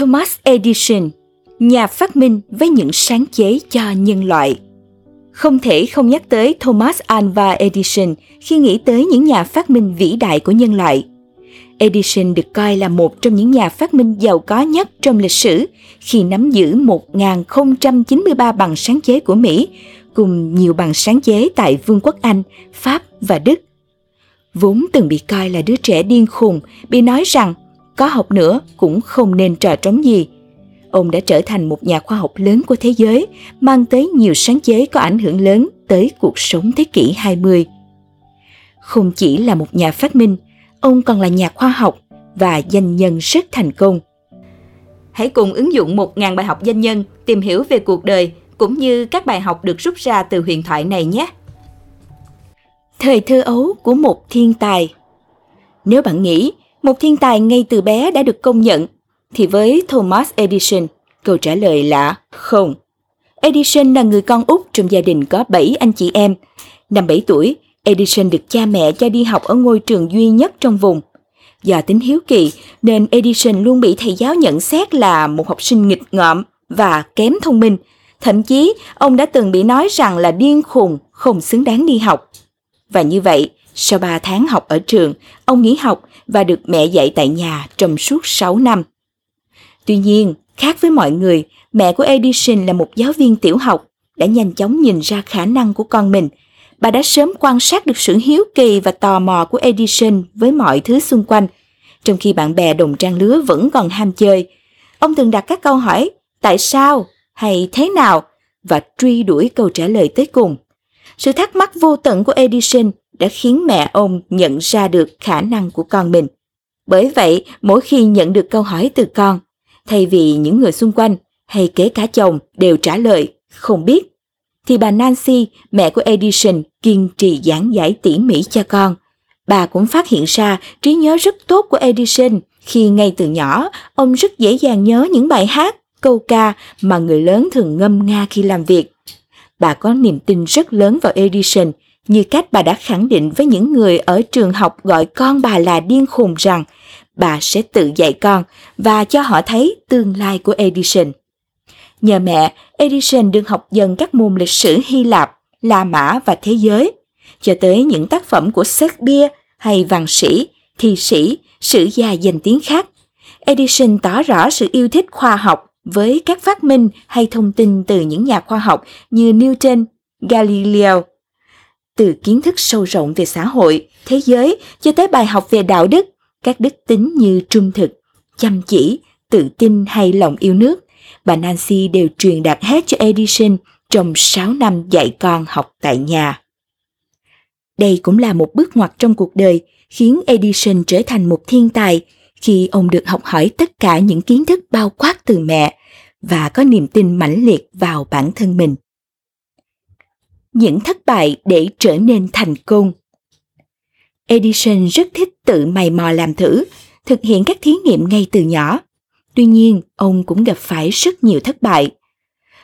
Thomas Edison, nhà phát minh với những sáng chế cho nhân loại. Không thể không nhắc tới Thomas Alva Edison khi nghĩ tới những nhà phát minh vĩ đại của nhân loại. Edison được coi là một trong những nhà phát minh giàu có nhất trong lịch sử khi nắm giữ 1.093 bằng sáng chế của Mỹ cùng nhiều bằng sáng chế tại Vương quốc Anh, Pháp và Đức. Vốn từng bị coi là đứa trẻ điên khùng, bị nói rằng có học nữa cũng không nên trò trống gì. Ông đã trở thành một nhà khoa học lớn của thế giới, mang tới nhiều sáng chế có ảnh hưởng lớn tới cuộc sống thế kỷ 20. Không chỉ là một nhà phát minh, ông còn là nhà khoa học và doanh nhân rất thành công. Hãy cùng ứng dụng 1.000 bài học doanh nhân tìm hiểu về cuộc đời cũng như các bài học được rút ra từ huyền thoại này nhé. Thời thơ ấu của một thiên tài Nếu bạn nghĩ một thiên tài ngay từ bé đã được công nhận, thì với Thomas Edison, câu trả lời là không. Edison là người con út trong gia đình có 7 anh chị em. Năm 7 tuổi, Edison được cha mẹ cho đi học ở ngôi trường duy nhất trong vùng. Do tính hiếu kỳ nên Edison luôn bị thầy giáo nhận xét là một học sinh nghịch ngợm và kém thông minh. Thậm chí, ông đã từng bị nói rằng là điên khùng, không xứng đáng đi học. Và như vậy, sau 3 tháng học ở trường, ông nghỉ học và được mẹ dạy tại nhà trong suốt 6 năm. Tuy nhiên, khác với mọi người, mẹ của Edison là một giáo viên tiểu học, đã nhanh chóng nhìn ra khả năng của con mình. Bà đã sớm quan sát được sự hiếu kỳ và tò mò của Edison với mọi thứ xung quanh, trong khi bạn bè đồng trang lứa vẫn còn ham chơi. Ông thường đặt các câu hỏi tại sao hay thế nào và truy đuổi câu trả lời tới cùng. Sự thắc mắc vô tận của Edison đã khiến mẹ ông nhận ra được khả năng của con mình. Bởi vậy, mỗi khi nhận được câu hỏi từ con, thay vì những người xung quanh hay kể cả chồng đều trả lời không biết, thì bà Nancy, mẹ của Edison, kiên trì giảng giải tỉ mỉ cho con. Bà cũng phát hiện ra trí nhớ rất tốt của Edison khi ngay từ nhỏ ông rất dễ dàng nhớ những bài hát, câu ca mà người lớn thường ngâm nga khi làm việc. Bà có niềm tin rất lớn vào Edison như cách bà đã khẳng định với những người ở trường học gọi con bà là điên khùng rằng bà sẽ tự dạy con và cho họ thấy tương lai của Edison. Nhờ mẹ, Edison được học dần các môn lịch sử Hy Lạp, La Mã và thế giới, cho tới những tác phẩm của Shakespeare hay văn sĩ, thi sĩ, sử gia danh tiếng khác. Edison tỏ rõ sự yêu thích khoa học với các phát minh hay thông tin từ những nhà khoa học như Newton, Galileo từ kiến thức sâu rộng về xã hội, thế giới cho tới bài học về đạo đức, các đức tính như trung thực, chăm chỉ, tự tin hay lòng yêu nước, bà Nancy đều truyền đạt hết cho Edison trong 6 năm dạy con học tại nhà. Đây cũng là một bước ngoặt trong cuộc đời, khiến Edison trở thành một thiên tài khi ông được học hỏi tất cả những kiến thức bao quát từ mẹ và có niềm tin mãnh liệt vào bản thân mình những thất bại để trở nên thành công. Edison rất thích tự mày mò làm thử, thực hiện các thí nghiệm ngay từ nhỏ. Tuy nhiên, ông cũng gặp phải rất nhiều thất bại.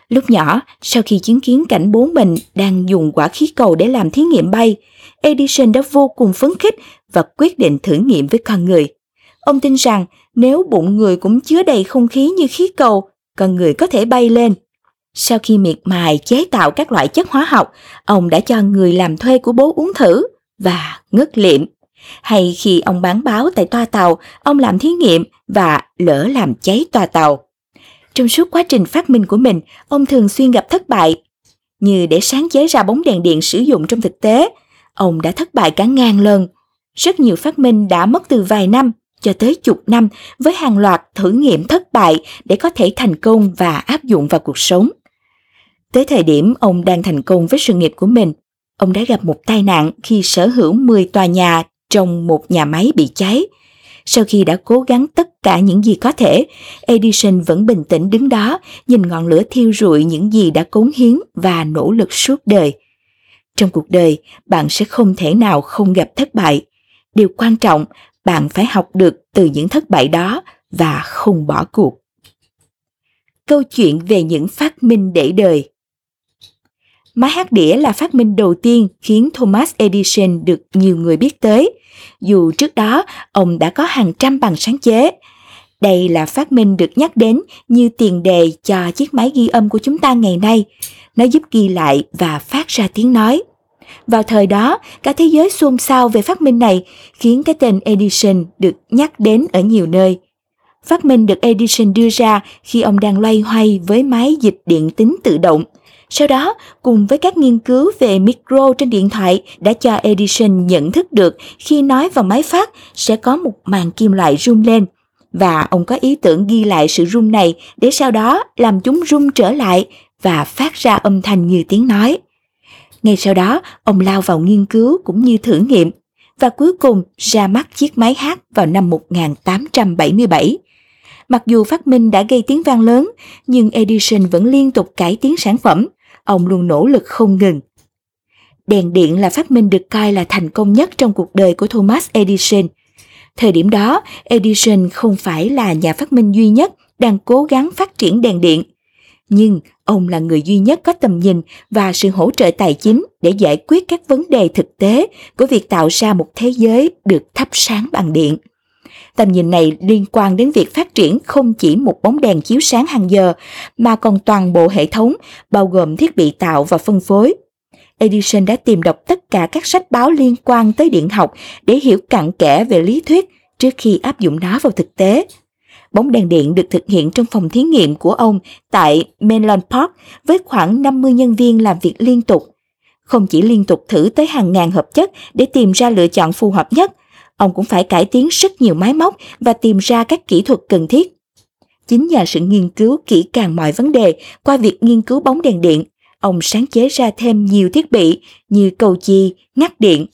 Lúc nhỏ, sau khi chứng kiến cảnh bố mình đang dùng quả khí cầu để làm thí nghiệm bay, Edison đã vô cùng phấn khích và quyết định thử nghiệm với con người. Ông tin rằng nếu bụng người cũng chứa đầy không khí như khí cầu, con người có thể bay lên sau khi miệt mài chế tạo các loại chất hóa học, ông đã cho người làm thuê của bố uống thử và ngất liệm. Hay khi ông bán báo tại toa tàu, ông làm thí nghiệm và lỡ làm cháy toa tàu. Trong suốt quá trình phát minh của mình, ông thường xuyên gặp thất bại. Như để sáng chế ra bóng đèn điện sử dụng trong thực tế, ông đã thất bại cả ngàn lần. Rất nhiều phát minh đã mất từ vài năm cho tới chục năm với hàng loạt thử nghiệm thất bại để có thể thành công và áp dụng vào cuộc sống. Tới thời điểm ông đang thành công với sự nghiệp của mình, ông đã gặp một tai nạn khi sở hữu 10 tòa nhà trong một nhà máy bị cháy. Sau khi đã cố gắng tất cả những gì có thể, Edison vẫn bình tĩnh đứng đó, nhìn ngọn lửa thiêu rụi những gì đã cống hiến và nỗ lực suốt đời. Trong cuộc đời, bạn sẽ không thể nào không gặp thất bại. Điều quan trọng, bạn phải học được từ những thất bại đó và không bỏ cuộc. Câu chuyện về những phát minh để đời Máy hát đĩa là phát minh đầu tiên khiến Thomas Edison được nhiều người biết tới. Dù trước đó ông đã có hàng trăm bằng sáng chế, Đây là phát minh được nhắc đến như tiền đề cho chiếc máy ghi âm của chúng ta ngày nay. Nó giúp ghi lại và phát ra tiếng nói. Vào thời đó, cả thế giới xôn xao về phát minh này, khiến cái tên Edison được nhắc đến ở nhiều nơi. Phát minh được Edison đưa ra khi ông đang loay hoay với máy dịch điện tính tự động. Sau đó, cùng với các nghiên cứu về micro trên điện thoại đã cho Edison nhận thức được khi nói vào máy phát sẽ có một màn kim loại rung lên. Và ông có ý tưởng ghi lại sự rung này để sau đó làm chúng rung trở lại và phát ra âm thanh như tiếng nói. Ngay sau đó, ông lao vào nghiên cứu cũng như thử nghiệm và cuối cùng ra mắt chiếc máy hát vào năm 1877. Mặc dù phát minh đã gây tiếng vang lớn, nhưng Edison vẫn liên tục cải tiến sản phẩm. Ông luôn nỗ lực không ngừng. Đèn điện là phát minh được coi là thành công nhất trong cuộc đời của Thomas Edison. Thời điểm đó, Edison không phải là nhà phát minh duy nhất đang cố gắng phát triển đèn điện. Nhưng ông là người duy nhất có tầm nhìn và sự hỗ trợ tài chính để giải quyết các vấn đề thực tế của việc tạo ra một thế giới được thắp sáng bằng điện. Tầm nhìn này liên quan đến việc phát triển không chỉ một bóng đèn chiếu sáng hàng giờ, mà còn toàn bộ hệ thống, bao gồm thiết bị tạo và phân phối. Edison đã tìm đọc tất cả các sách báo liên quan tới điện học để hiểu cặn kẽ về lý thuyết trước khi áp dụng nó vào thực tế. Bóng đèn điện được thực hiện trong phòng thí nghiệm của ông tại Menlo Park với khoảng 50 nhân viên làm việc liên tục. Không chỉ liên tục thử tới hàng ngàn hợp chất để tìm ra lựa chọn phù hợp nhất, ông cũng phải cải tiến rất nhiều máy móc và tìm ra các kỹ thuật cần thiết. Chính nhờ sự nghiên cứu kỹ càng mọi vấn đề qua việc nghiên cứu bóng đèn điện, ông sáng chế ra thêm nhiều thiết bị như cầu chì, ngắt điện.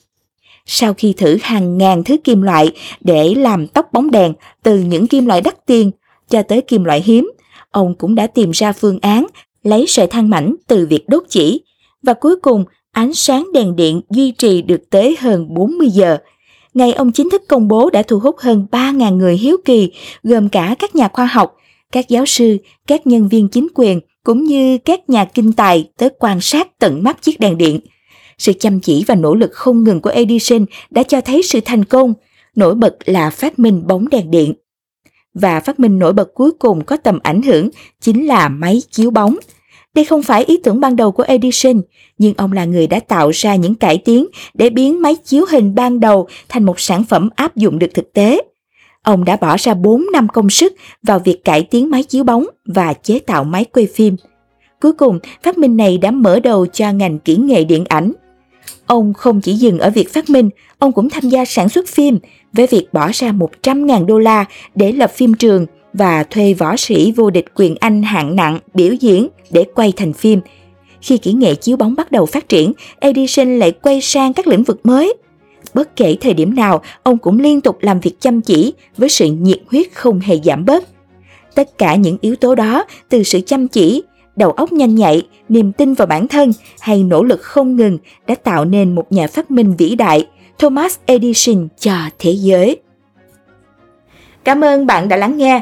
Sau khi thử hàng ngàn thứ kim loại để làm tóc bóng đèn từ những kim loại đắt tiền cho tới kim loại hiếm, ông cũng đã tìm ra phương án lấy sợi than mảnh từ việc đốt chỉ và cuối cùng ánh sáng đèn điện duy trì được tới hơn 40 giờ ngày ông chính thức công bố đã thu hút hơn 3.000 người hiếu kỳ, gồm cả các nhà khoa học, các giáo sư, các nhân viên chính quyền, cũng như các nhà kinh tài tới quan sát tận mắt chiếc đèn điện. Sự chăm chỉ và nỗ lực không ngừng của Edison đã cho thấy sự thành công, nổi bật là phát minh bóng đèn điện. Và phát minh nổi bật cuối cùng có tầm ảnh hưởng chính là máy chiếu bóng – đây không phải ý tưởng ban đầu của Edison, nhưng ông là người đã tạo ra những cải tiến để biến máy chiếu hình ban đầu thành một sản phẩm áp dụng được thực tế. Ông đã bỏ ra 4 năm công sức vào việc cải tiến máy chiếu bóng và chế tạo máy quay phim. Cuối cùng, phát minh này đã mở đầu cho ngành kỹ nghệ điện ảnh. Ông không chỉ dừng ở việc phát minh, ông cũng tham gia sản xuất phim với việc bỏ ra 100.000 đô la để lập phim trường và thuê võ sĩ vô địch quyền Anh hạng nặng biểu diễn để quay thành phim. Khi kỹ nghệ chiếu bóng bắt đầu phát triển, Edison lại quay sang các lĩnh vực mới. Bất kể thời điểm nào, ông cũng liên tục làm việc chăm chỉ với sự nhiệt huyết không hề giảm bớt. Tất cả những yếu tố đó, từ sự chăm chỉ, đầu óc nhanh nhạy, niềm tin vào bản thân hay nỗ lực không ngừng đã tạo nên một nhà phát minh vĩ đại, Thomas Edison cho thế giới. Cảm ơn bạn đã lắng nghe.